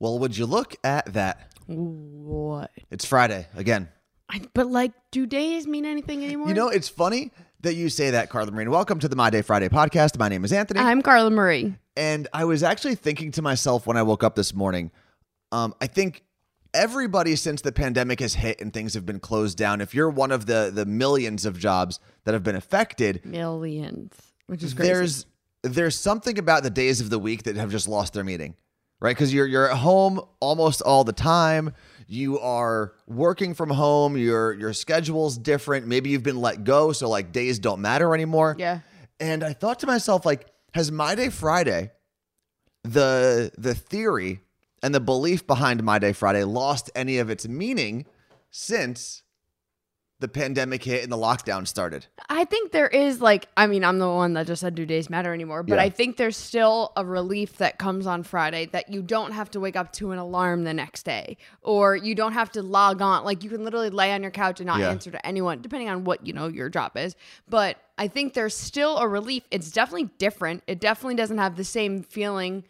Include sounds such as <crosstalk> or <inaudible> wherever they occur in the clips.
Well, would you look at that? What? It's Friday again. I, but like, do days mean anything anymore? You know, it's funny that you say that, Carla Marie. Welcome to the My Day Friday podcast. My name is Anthony. I'm Carla Marie. and I was actually thinking to myself when I woke up this morning, um, I think everybody since the pandemic has hit and things have been closed down, if you're one of the the millions of jobs that have been affected, Millions, which is crazy. there's there's something about the days of the week that have just lost their meaning, right? Because you're you're at home almost all the time. You are working from home. Your your schedule's different. Maybe you've been let go, so like days don't matter anymore. yeah. And I thought to myself, like, has My Day Friday, the the theory and the belief behind My Day Friday lost any of its meaning since the pandemic hit and the lockdown started? I think there is like, I mean, I'm the one that just said do days matter anymore, but Yeah. I think there's still a relief that comes on Friday that you don't have to wake up to an alarm the next day or you don't have to log on. Like you can literally lay on your couch and not Yeah. answer to anyone, depending on what, you know, your job is. But I think there's still a relief. It's definitely different. It definitely doesn't have the same feeling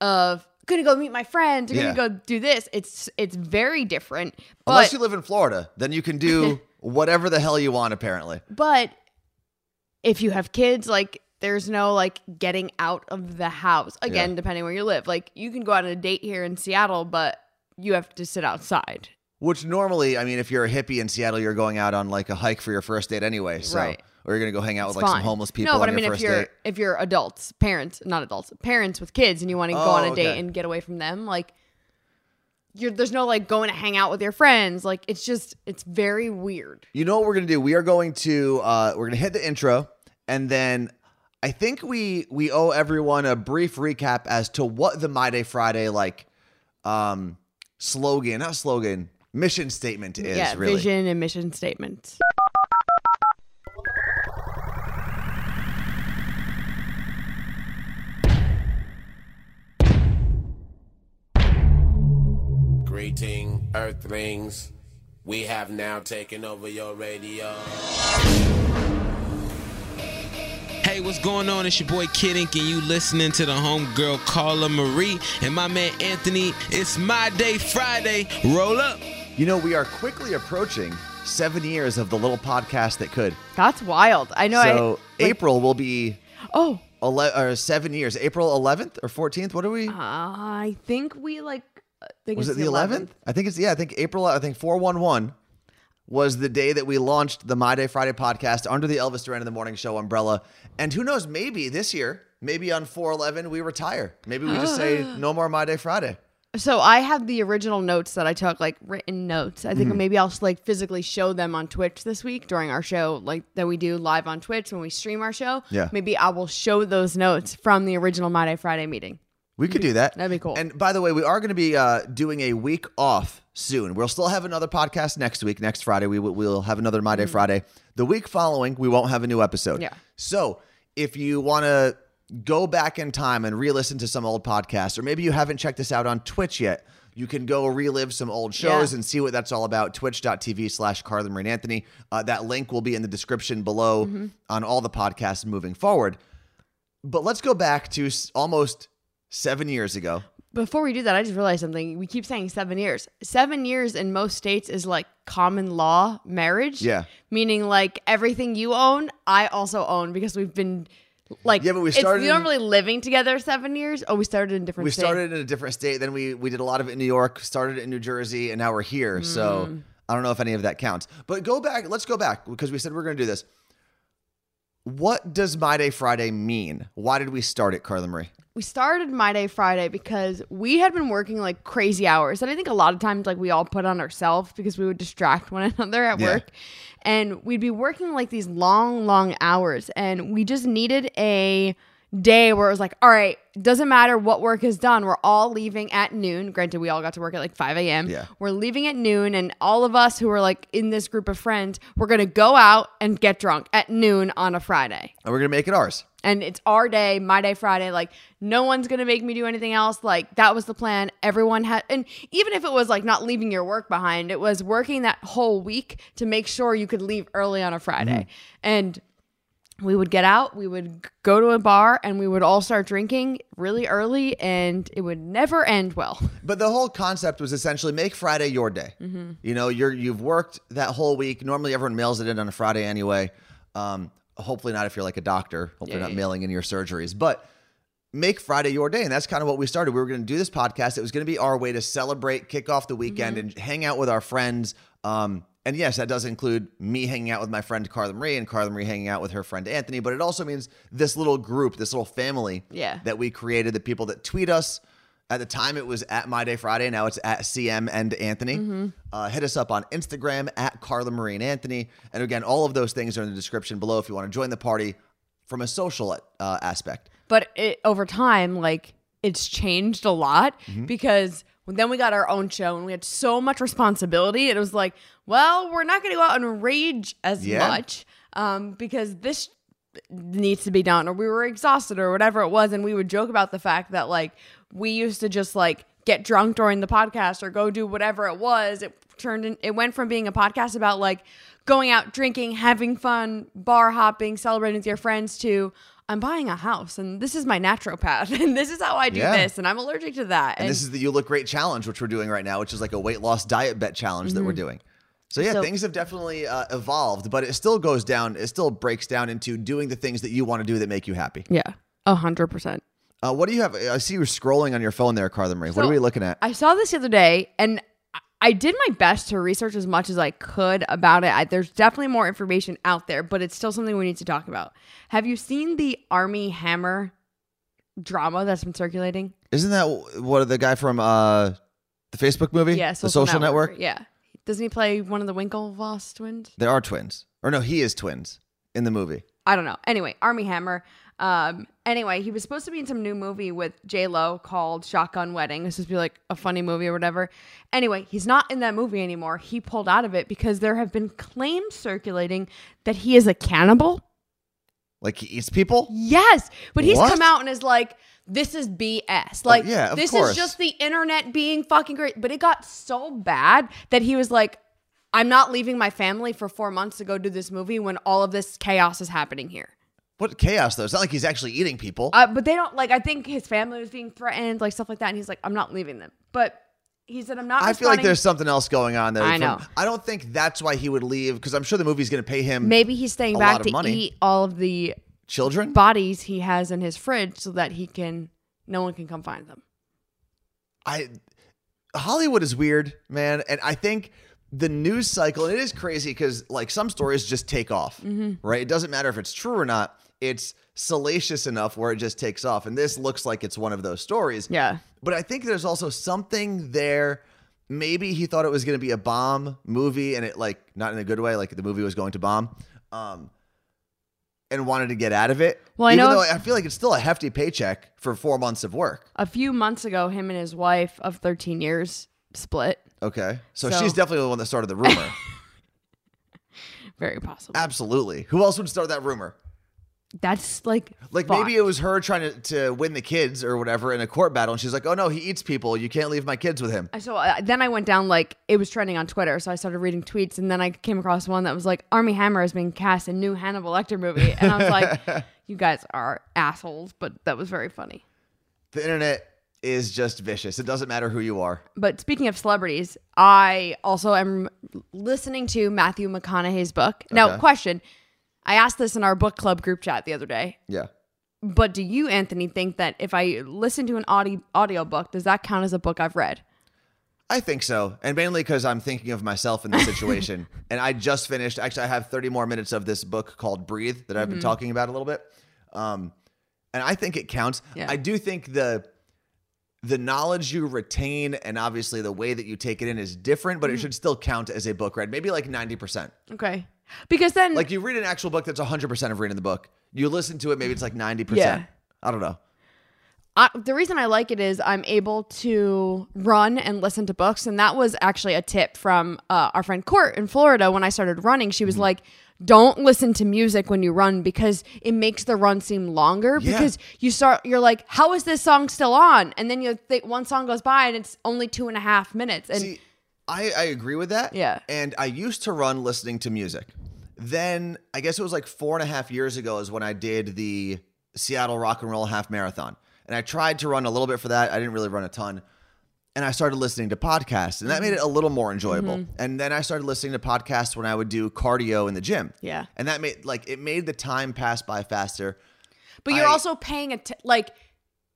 of gonna go meet my friend, Yeah. gonna go do this. It's it's very different. But Unless you live in Florida, then you can do <laughs> whatever the hell you want, apparently. But if you have kids, like there's no like getting out of the house. Again, Yeah. depending where you live. Like you can go out on a date here in Seattle, but you have to sit outside. Which normally, I mean, if you're a hippie in Seattle, you're going out on like a hike for your first date anyway. So, Right. or you're gonna go hang out It's with like some homeless people No, but on I mean your if you're date. if you're adults, parents, not adults, parents with kids and you want to go Oh, on a oh, date and get away from them, like you're there's no like going to hang out with your friends. Like it's just it's very weird. You know what we're gonna do? We are going to uh, we're gonna hit the intro, and then I think we we owe everyone a brief recap as to what the My Day Friday like um slogan, not slogan, mission statement is yeah, really. vision and mission statements. Greeting, Earthlings. We have now taken over your radio. Hey, what's going on? It's your boy Kid Ink, and you listening to the homegirl Carla Marie and my man Anthony. It's my day Friday. Roll up. You know, we are quickly approaching seven years of the little podcast that could. That's wild. I know so I like- April will be Oh, ele- or seven years. April 11th or 14th. What are we? I think we like. Was it's it the 11th? I think it's yeah. I think April. I think 411 was the day that we launched the My Day Friday podcast under the Elvis Duran in the Morning Show umbrella. And who knows? Maybe this year, maybe on 411 we retire. Maybe we just say <gasps> no more My Day Friday. So I have the original notes that I took, like written notes. I Mm-hmm. think maybe I'll like physically show them on Twitch this week during our show, like that we do live on Twitch when we stream our show. Yeah. Maybe I will show those notes from the original My Day Friday meeting. We could do that. That'd be cool. And by the way, we are going to be uh, doing a week off soon. We'll still have another podcast next week. Next Friday, we will we'll have another My Day Friday. The week following, we won't have a new episode. Mm-hmm. Yeah. So if you want to go back in time and re-listen to some old podcasts, or maybe you haven't checked this out on Twitch yet, you can go relive some old shows Yeah. and see what that's all about. Twitch.tv slash Carla Marie Anthony. Uh, that link will be in the description below Mm-hmm. on all the podcasts moving forward. But let's go back to almost seven years ago. Before we do that, I just realized something. We keep saying seven years. Seven years in most states is like common law marriage. Yeah. Meaning like everything you own, I also own because we've been like Yeah, but we started we aren't really living together seven years. Oh, we started in different We states. started in a different state. Then we we did a lot of it in New York. Started in New Jersey, and now we're here. So Mm. I don't know if any of that counts. But go back. Let's go back because we said we're going to do this. What does My Day Friday mean? Why did we start it, Carla Marie? We started My Day Friday because we had been working like crazy hours. And I think a lot of times like we all put on ourselves because we would distract <laughs> one another at Yeah. work. And we'd be working like these long, long hours. And we just needed a day where it was like, all right, doesn't matter what work is done. We're all leaving at noon. Granted, we all got to work at like 5 a.m. Yeah. We're leaving at noon. And all of us who were like in this group of friends, we're going to go out and get drunk at noon on a Friday And we're going to make it ours. and it's our day, my day Friday. Like no one's gonna make me do anything else. Like that was the plan. Everyone had, and even if it was like not leaving your work behind, it was working that whole week to make sure you could leave early on a Friday. Mm-hmm. And we would get out, we would go to a bar, and we would all start drinking really early, and it would never end well. <laughs> But the whole concept was essentially make Friday your day. Mm-hmm. You know, you're you've worked that whole week. Normally, everyone mails it in on a Friday anyway. Um, hopefully, not if you're like a doctor. Hopefully, Yeah, not yeah. mailing in your surgeries. But make Friday your day, and that's kind of what we started. We were going to do this podcast. It was going to be our way to celebrate, kick off the weekend, Mm-hmm. and hang out with our friends. Um, and yes, that does include me hanging out with my friend Carla Marie and Carla Marie hanging out with her friend Anthony. But it also means this little group, this little family Yeah. that we created, the people that tweet us. At the time, it was at My Day Friday. Now it's at CM and Anthony. Mm-hmm. Uh, hit us up on Instagram at Carla Marie and Anthony. And again, all of those things are in the description below if you want to join the party from a social uh, aspect. But it, over time, like it's changed a lot Mm-hmm. because then we got our own show and we had so much responsibility. It was like, well, we're not going to go out and rage as Yeah. much um, because this needs to be done, or we were exhausted, or whatever it was. And we would joke about the fact that like we used to just like get drunk during the podcast or go do whatever it was. It turned in, it went from being a podcast about like going out drinking, having fun, bar hopping, celebrating with your friends to I'm buying a house and this is my naturopath <laughs> and this is how I do Yeah. this and I'm allergic to that. And this is the You Look Great challenge, which we're doing right now, which is like a weight loss diet bet challenge that we're doing. So yeah, Mm-hmm. So- things have definitely uh, evolved, but it still goes down. It still breaks down into doing the things that you want to do that make you happy. yeah, a hundred percent. Uh, what do you have? I see you are scrolling on your phone there, Carla Marie. what are we looking at? I saw this the other day and I- did my best to research as much as I could about it. I, there's definitely more information out there, but it's still something we need to talk about. Have you seen the Armie Hammer drama that's been circulating? Isn't that what the guy from uh, the Facebook movie? Yeah, the Social Network. Yeah. Doesn't he play one of the Winklevoss twins? There are twins, or no, he is twins in the movie. I don't know. Anyway, Armie Hammer. Um, anyway, he was supposed to be in some new movie with J Lo called Shotgun Wedding. This to be like a funny movie or whatever. Anyway, he's not in that movie anymore. He pulled out of it because there have been claims circulating that he is a cannibal. Like he eats people. Yes, but he's What? Oh, come out and is like, "This is BS." Oh, like, yeah, of this course. is just the internet being fucking great. But it got so bad that he was like, "I'm not leaving my family for four months to go do this movie when all of this chaos is happening here." What chaos though? It's not like he's actually eating people. Uh, but they don't like. I think his family was being threatened, like stuff like that. And he's like, "I'm not leaving them." But he said, "I'm not." I feel like there's something else going on there. I from- know. I don't think that's why he would leave because I'm sure the movie's going to pay him maybe he's staying back to money. eat all of the children. bodies he has in his fridge so that he can. No one can come find them. I Hollywood is weird, man, and I think the news cycle and it is crazy because like some stories just take off, right? It doesn't matter if it's true or not. It's salacious enough where it just takes off, and this looks like it's one of those stories. Yeah. But I think there's also something there. Maybe he thought it was going to be a bomb movie, and it like not in a good way, like the movie was going to bomb, um, and wanted to get out of it. Well, I Even know though if- I feel like it's still a hefty paycheck for four months of work. A few months ago, him and his wife of 13 years split. Okay, so, So- she's definitely the one that started the rumor. <laughs> Very possible. Absolutely. Who else would start that rumor? That's like Like fucked. maybe it was her trying to, to win the kids or whatever in a court battle, and she's like, "Oh no, he eats people. You can't leave my kids with him." So uh, then I went down like it was trending on Twitter, so I started reading tweets, and then I came across one that was like Armie Hammer is being cast in new Hannibal Lecter movie, and I was like, <laughs> "You guys are assholes," but that was very funny. The internet is just vicious. It doesn't matter who you are. But speaking of celebrities, I also am listening to Matthew McConaughey's book. Now, Okay. question: I asked this in our book club group chat the other day. Yeah. But do you, Anthony, think that if I listen to an audi- audio book, does that count as a book I've read? I think so. And mainly because I'm thinking of myself in this <laughs> situation. and I just finished, actually, I have 30 more minutes of this book called Breathe that I've been talking about a little bit. Um, and I think it counts. Yeah. I do think the the knowledge you retain and obviously the way that you take it in is different, but it should still count as a book read. Maybe like 90%. Okay, because then Like you read an actual book that's 100% of reading the book. You listen to it, maybe it's like 90%. Yeah. I don't know. I, the reason I like it is I'm able to run and listen to books, and that was actually a tip from uh, our friend Court in Florida when I started running. She was Mm-hmm. like, "Don't listen to music when you run because it makes the run seem longer. Yeah. Because you start, you're like, how is this song still on? And then you think one song goes by and it's only two and a half minutes. And See, I, I agree with that. Yeah. And I used to run listening to music. then I guess it was like four and a half years ago is when I did the Seattle Rock and Roll Half Marathon. And I tried to run a little bit for that. I didn't really run a ton. And I started listening to podcasts, and that made it a little more enjoyable. Mm-hmm. And then I started listening to podcasts when I would do cardio in the gym. Yeah. And that made like it made the time pass by faster. But you're I- also paying a like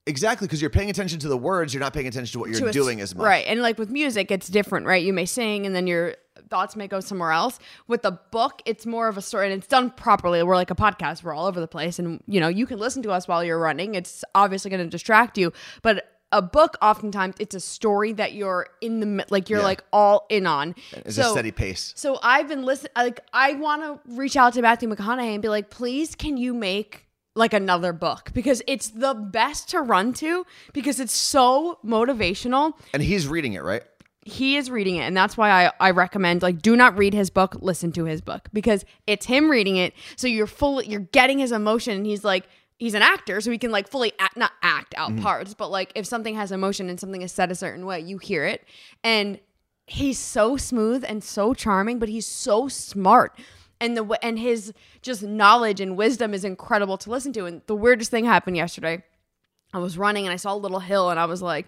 Exactly, because you're paying attention to the words, you're not paying attention to what you're to doing as much. Right. And like with music, it's different, right? You may sing and then your thoughts may go somewhere else. With a book, it's more of a story and it's done properly. We're like a podcast, we're all over the place. And, you know, you can listen to us while you're running. It's obviously going to distract you. But a book, oftentimes, it's a story that you're in the, like, you're Yeah. like all in on. It's a steady pace. So I've been listening. Like I want to reach out to Matthew McConaughey and be like, please, can you make like another book because it's the best to run to because it's so motivational. And he's reading it, right? He is reading it, and that's why I, I recommend like do not read his book, listen to his book because it's him reading it. So you're full, you're getting his emotion, and he's like. He's an actor, so he can like fully act, not act out mm-hmm. parts, but like if something has emotion and something is said a certain way, you hear it. And he's so smooth and so charming, but he's so smart. And the and his just knowledge and wisdom is incredible to listen to. And the weirdest thing happened yesterday. I was running and I saw a little hill and I was like,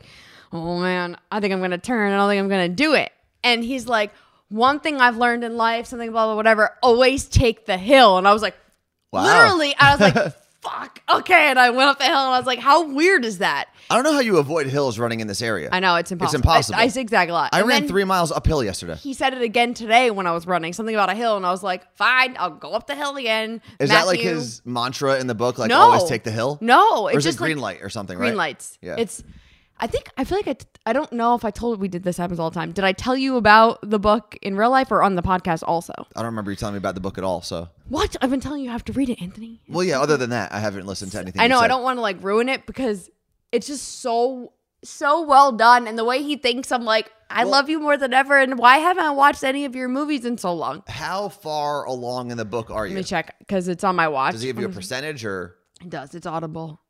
"Oh man, I think I'm going to turn. I don't think I'm going to do it." And he's like, "One thing I've learned in life, something blah blah whatever, always take the hill." And I was like, Wow. literally, I was like, <laughs> "Fuck, okay." And I went up the hill and I was like, "How weird is that?" I don't know how you avoid hills running in this area. I know it's impossible. It's impossible. I, I zigzag a lot. I And ran then- three miles uphill yesterday. he said it again today when I was running, something about a hill, and I was like, "Fine, I'll go up the hill again." Is that like Matthew- his mantra in the book? Like No. always take the hill? No, Or it's is just it green like light or something, green right? lights. Yeah. It's. I think I feel like I. t- I don't know if I told we did this happens all the time. Did I tell you about the book in real life or on the podcast also? I don't remember you telling me about the book at all. So, What I've been telling you, you have to read it, Anthony. well, yeah. Other than that, I haven't listened to anything. I know I don't want to like ruin it because it's just so so well done, and the way he thinks, I'm like, I Well- love you more than ever. And why haven't I watched any of your movies in so long? How far along in the book are you? Let me check because it's on my watch. Does he give you a percentage or? It does. It's Audible.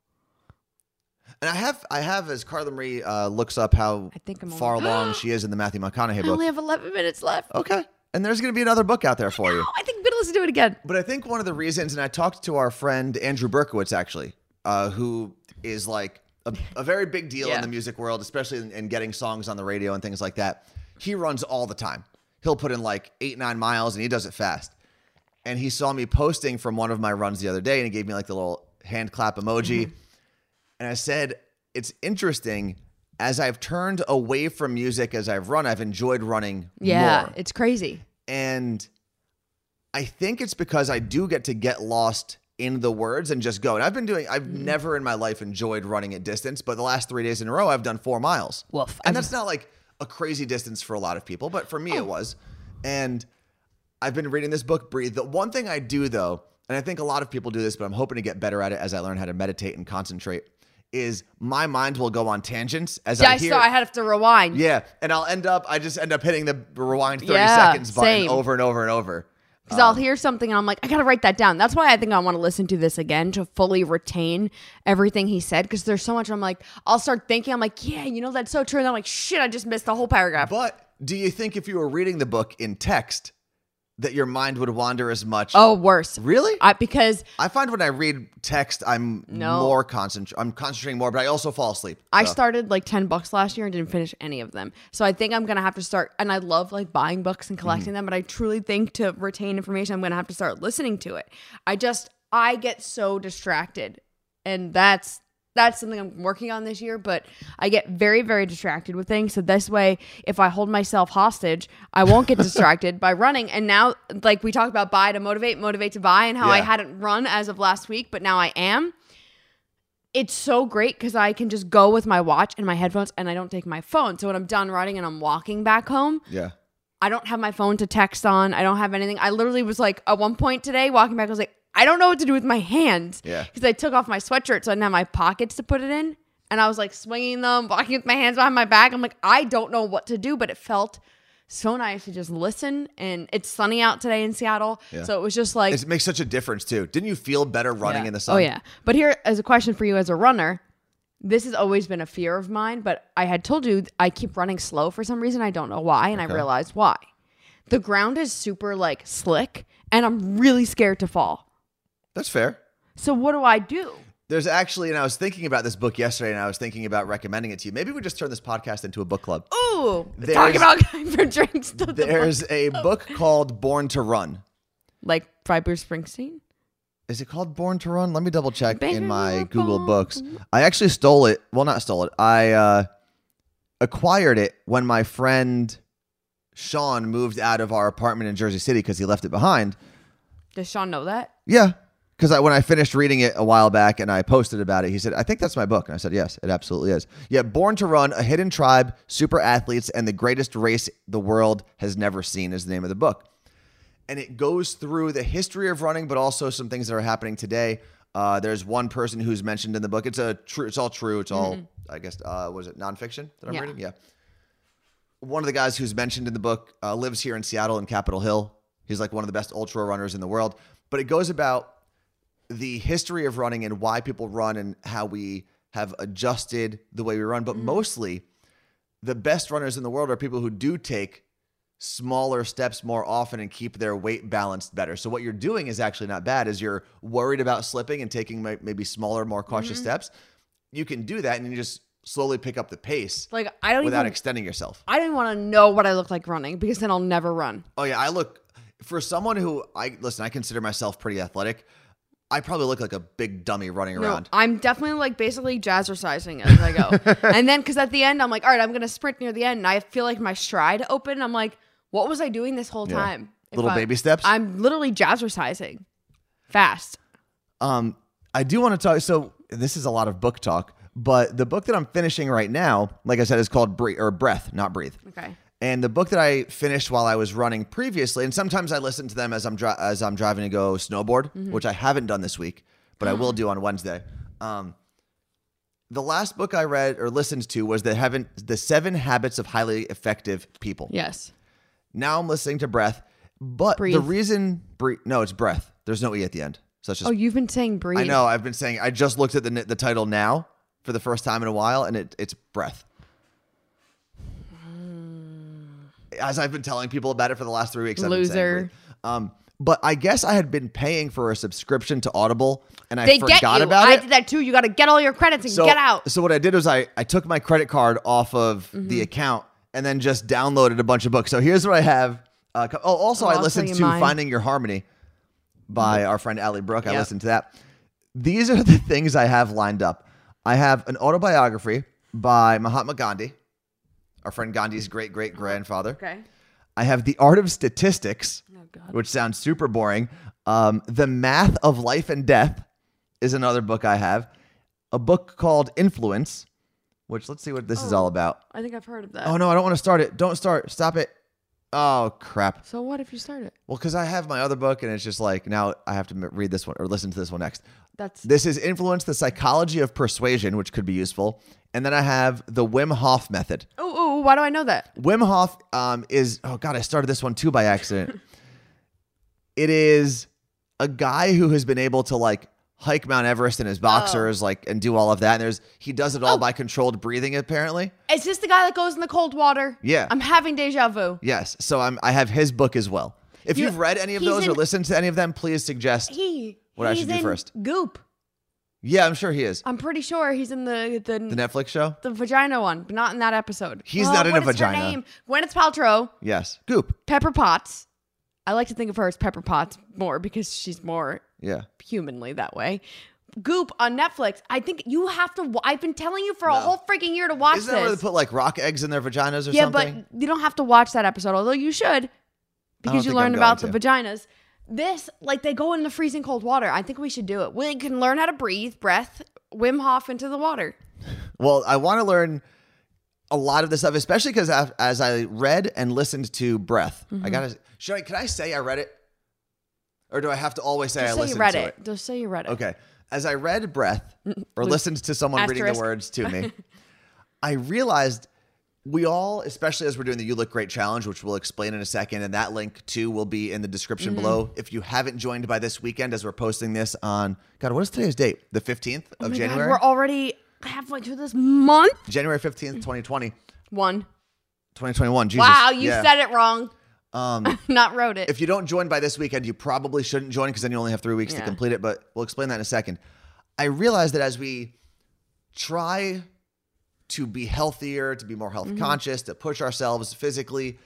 And I have, I have as Carla Marie uh, looks up how I think I'm far only- along she is in the Matthew McConaughey I book. only have 11 minutes left. Okay, and there's going to be another book out there for you. Oh, I think I'm gonna listen to it again. But I think one of the reasons, and I talked to our friend Andrew Berkowitz actually, uh, who is like a, a very big deal Yeah. in the music world, especially in, in getting songs on the radio and things like that. He runs all the time. He'll put in like eight, nine miles and he does it fast. And he saw me posting from one of my runs the other day and he gave me like the little hand clap emoji. And I said, It's interesting. As I've turned away from music as I've run, I've enjoyed running Yeah, more it's crazy. and I think it's because I do get to get lost in the words and just go. And I've been doing. I've Mm-hmm. never in my life enjoyed running at distance, but the last three days in a row, I've done four miles. Woof. And I've- that's not like a crazy distance for a lot of people, but for me Oh. it was. And I've been reading this book, Breathe. The one thing I do though, and I think a lot of people do this, but I'm hoping to get better at it as I learn how to meditate and concentrate. Is my mind will go on tangents as Yeah, I I hear. saw. I had to rewind. yeah, and I'll end up. I just end up hitting the rewind thirty Yeah, seconds button same. over and over and over. Because I'll um, hear something and I'm like, I gotta write that down. That's why I think I want to listen to this again to fully retain everything he said. Because there's so much. I'm like, I'll start thinking. I'm like, yeah, you know that's so true. And I'm like, shit, I just missed the whole paragraph. But do you think if you were reading the book in text that your mind would wander as much? oh, worse. really? I, because I find when I read text, I'm No. more concentrate. I'm concentrating more, but I also fall asleep. I started like 10 books last year and didn't finish any of them. So I think I'm going to have to start. And I love like buying books and collecting mm-hmm. them, but I truly think to retain information, I'm going to have to start listening to it. I just, I get so distracted. And that's, that's something I'm working on this year, but I get very, very distracted with things. So this way, if I hold myself hostage, I won't get <laughs> distracted by running. And now, like we talked about buy to motivate, motivate to buy, and how I hadn't run as of last week, but now I am it's so great because I can just go with my watch and my headphones and I don't take my phone. So when I'm done running and I'm walking back home, yeah. I don't have my phone to text on. I don't have anything. I literally was like, at one point today, walking back, I was like, I don't know what to do with my hands. Yeah. Because I took off my sweatshirt so I didn't have my pockets to put it in. And I was like swinging them, walking with my hands behind my back. I'm like, I don't know what to do, but it felt so nice to just listen. And it's sunny out today in Seattle. Yeah. So it was just like, It makes such a difference too. Didn't you feel better running yeah. in the oh, sun? Oh yeah. But here as a question for you as a runner, this has always been a fear of mine, but I had told you I keep running slow for some reason. I don't know why, and I realized why. The ground is super like slick and I'm really scared to fall. That's fair. So what do I do? There's actually, and I was thinking about this book yesterday, and I was thinking about recommending it to you. Maybe we just turn this podcast into a book club. Ooh, talk There's- about going for drinks. To the There's a book called Born to Run. like by Bruce Springsteen. Is it called Born to Run? Let me double check in my Google born Books. I actually stole it. Well, not stole it. I uh, acquired it when my friend Sean moved out of our apartment in Jersey City because he left it behind. Does Sean know that? Yeah. Because I, when I finished reading it a while back and I posted about it, he said, I think that's my book. And I said, Yes, it absolutely is. Yeah, Born to Run, A Hidden Tribe, Super Athletes, and the Greatest Race the World Has Never Seen is the name of the book. And it goes through the history of running, but also some things that are happening today. Uh, there's one person who's mentioned in the book. It's a true. It's all true. It's all, I guess, uh, was it nonfiction that I'm Yeah. reading? Yeah. One of the guys who's mentioned in the book uh, lives here in Seattle in Capitol Hill. He's like one of the best ultra runners in the world. But it goes about the history of running and why people run and how we have adjusted the way we run. But mm. mostly, the best runners in the world are people who do take smaller steps more often and keep their weight balanced better. So what you're doing is actually not bad. Is you're worried about slipping and taking maybe smaller, more cautious mm-hmm. steps. You can do that and you just slowly pick up the pace Like I don't without even. extending yourself. I don't want to know what I look like running because then I'll never run. Oh yeah, I look for someone who I listen. I consider myself pretty athletic. I probably look like a big dummy running No, around. I'm definitely like basically jazzercising as I go. <laughs> and then because at the end, I'm like, all right, I'm going to sprint near the end. And I feel like my stride open. I'm like, what was I doing this whole Yeah. time? If Little I- baby steps? I'm literally jazzercising fast. Um, I do want to talk. So this is a lot of book talk, but the book that I'm finishing right now, like I said, is called Breathe or Breath, not Breathe. Okay. And the book that I finished while I was running previously, and sometimes I listen to them as I'm dri- as I'm driving to go snowboard, which I haven't done this week, but I will do on Wednesday. Um, the last book I read or listened to was the Heaven, the Seven Habits of Highly Effective People. Yes. Now I'm listening to Breath, but the reason breathe, no, it's Breath. There's no e at the end, so it's just Oh, you've been saying breathe. I know. I've been saying. I just looked at the the title now for the first time in a while, and it, it's breath. As I've been telling people about it for the last three weeks, I've been saying Loser. Um, but I guess I had been paying for a subscription to Audible, and I They forgot about I it. I did that too. You got to get all your credits and so, get out. So what I did was I I took my credit card off of Mm-hmm. the account and then just downloaded a bunch of books. So here's what I have. Uh, oh, also Oh, I listened to mine. Finding Your Harmony by our friend Ali Brooke. I Yep. listened to that. These are <laughs> the things I have lined up. I have an autobiography by Mahatma Gandhi, our friend Gandhi's great great grandfather. Okay. I have The Art of Statistics, Oh, which sounds super boring. Um, the Math of Life and Death is another book I have. A book called Influence, which let's see what this is all about. I think I've heard of that. Oh no, I don't want to start it. Don't start. Stop it. Oh crap. So what if you start it? Well, because I have my other book, and it's just like now I have to read this one or listen to this one next. That's This is Influence: The Psychology of Persuasion, which could be useful. And then I have the Wim Hof Method. oh, oh, why do I know that? Wim Hof um, is oh god, I started this one too by accident. <laughs> it is a guy who has been able to like hike Mount Everest in his boxers, like and do all of that. And there's he does it all Oh. by controlled breathing, apparently. Is this the guy that goes in the cold water? Yeah. I'm having deja vu. Yes, so I'm I have his book as well. If You- you've read any of those or listened to any of them, please suggest. He. What I should do in first. Goop. Yeah, I'm sure he is. I'm pretty sure he's in the the, The Netflix show. the vagina one, but not in that episode. He's Oh, not in a what is her vagina. name? Gwyneth Paltrow, Yes, Goop. Pepper Potts. I like to think of her as Pepper Potts more because she's more Yeah. humanly that way. Goop on Netflix. I think you have to. wa- I've been telling you for a whole freaking year to watch Isn't that where they this. put like rock eggs in their vaginas or yeah, something? but you don't have to watch that episode, although you should, because you think learn I'm about the going vaginas. This, like, they go in the freezing cold water. I think we should do it. We can learn how to breathe, breath, Wim Hof into the water. Well, I want to learn a lot of this stuff, especially because as I read and listened to Breath, Mm-hmm. I gotta. Should I? Can I say I read it, or do I have to always say Just I say you read to it. Just say you read it. Okay. As I read Breath or listened to someone reading the words to me, <laughs> I realized we all, especially as we're doing the You Look Great challenge, which we'll explain in a second, and that link too will be in the description Mm-hmm. below. If you haven't joined by this weekend, as we're posting this on, God, what is today's date? The 15th of Oh God, January? we're already halfway through this month. January 15th, 2020. One. 2021. Jesus. Wow, you Yeah. said it wrong. Um, <laughs> Not wrote it. If you don't join by this weekend, you probably shouldn't join because then you only have three weeks to complete it. But we'll explain that in a second. I realize that as we try to be healthier, to be more Mm-hmm. health conscious, to push ourselves physically,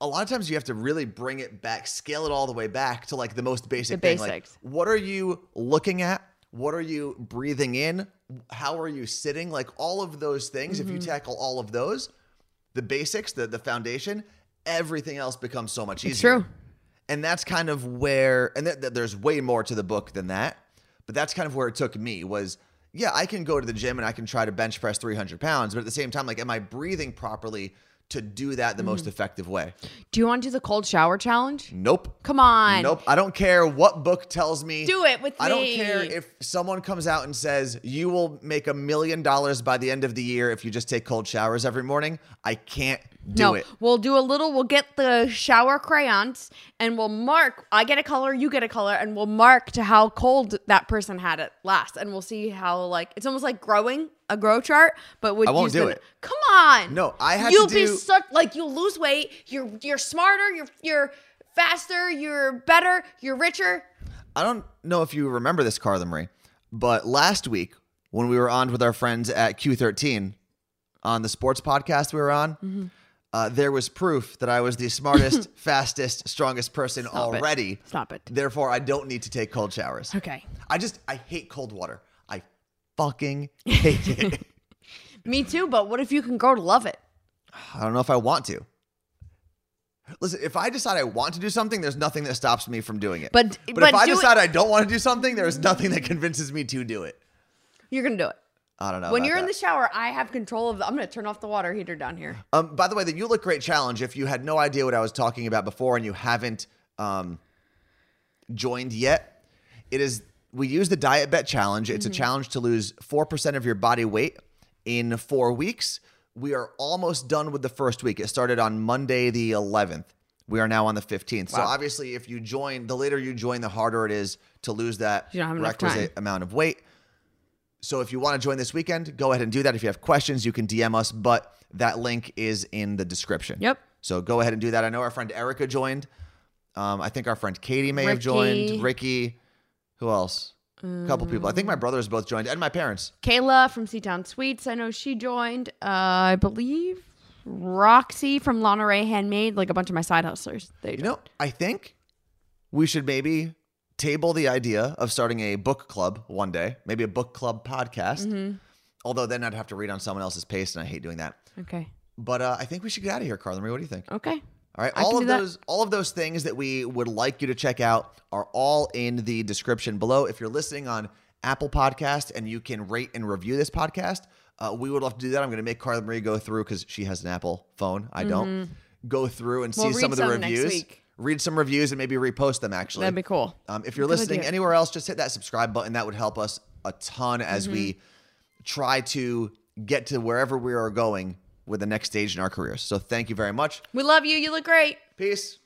a lot of times you have to really bring it back, scale it all the way back to like the most basic The thing. Like, what are you looking at? What are you breathing in? How are you sitting? Like all of those things, if you Mm-hmm. tackle all of those, the basics, the, the foundation, everything else becomes so much easier. It's true. And that's kind of where, and th- th- there's way more to the book than that, but that's kind of where it took me was, yeah, I can go to the gym and I can try to bench press 300 pounds, but at the same time, like, am I breathing properly to do that the Mm-hmm. most effective way? Do you want to do the cold shower challenge? Nope. Come on. Nope. I don't care what book tells me. Do it with me. I don't care if someone comes out and says you will make a million dollars by the end of the year if you just take cold showers every morning. I can't do no, it. we'll do a little. We'll get the shower crayons and we'll mark. I get a color, you get a color, and we'll mark to how cold that person had it last, and we'll see how like it's almost like growing a grow chart, but with I won't do the- it. Come on, No, I to You'll be do- such like you'll lose weight. You're you're smarter. You're you're faster. You're better. You're richer. I don't know if you remember this, Carla Marie, but last week when we were on with our friends at Q13 on the sports podcast we were on, Mm-hmm. uh, there was proof that I was the smartest, <laughs> fastest, strongest person it. already. Stop it. Therefore, I don't need to take cold showers. Okay. I just, I hate cold water. Fucking hate it. <laughs> Me too. But what if you can grow to love it? <sighs> I don't know if I want to. Listen, if I decide I want to do something, there's nothing that stops me from doing it. But- but, but if I do it- decide I don't want to do something, there's nothing that convinces me to do it. You're gonna do it. I don't know. when you're in the shower, I have control of the. I'm gonna turn off the water heater down here. Um, by the way, the You Look Great challenge, if you had no idea what I was talking about before and you haven't um, joined yet, it is we use the Diet Bet challenge. It's a challenge to lose 4% of your body weight in four weeks. We are almost done with the first week. It started on Monday, the 11th. We are now on the 15th. So obviously, if you join, the later you join, the harder it is to lose that You don't have enough requisite amount of weight. So if you want to join this weekend, go ahead and do that. If you have questions, you can DM us, but that link is in the description. Yep. So go ahead and do that. I know our friend Erica joined. Um, I think our friend Katie may have joined. Ricky. Who else? A couple people. I think my brothers both joined, and my parents. Kayla from Seatown Sweets, I know she joined. Uh, I believe Roxy from Lana Ray Handmade, like a bunch of my side hustlers. They You know, I think we should maybe table the idea of starting a book club one day, maybe a book club podcast. Mm-hmm. Although then I'd have to read on someone else's pace, and I hate doing that. okay, But uh, I think we should get out of here, Carla Marie. What do you think? okay. All right, I all of do that. those all of those things that we would like you to check out are all in the description below. If you're listening on Apple Podcast and you can rate and review this podcast, uh, we would love to do that. I'm going to make Carla Marie go through because she has an Apple phone. I don't. Go through and Mm-hmm. We'll see some of the some reviews. Read some reviews and maybe repost them. Actually, That'd be cool. um, if you're Good listening idea. anywhere else, just hit that subscribe button. That would help us a ton as we Mm-hmm. try to get to wherever we are going with the next stage in our careers. So thank you very much. We love you. You look great. Peace.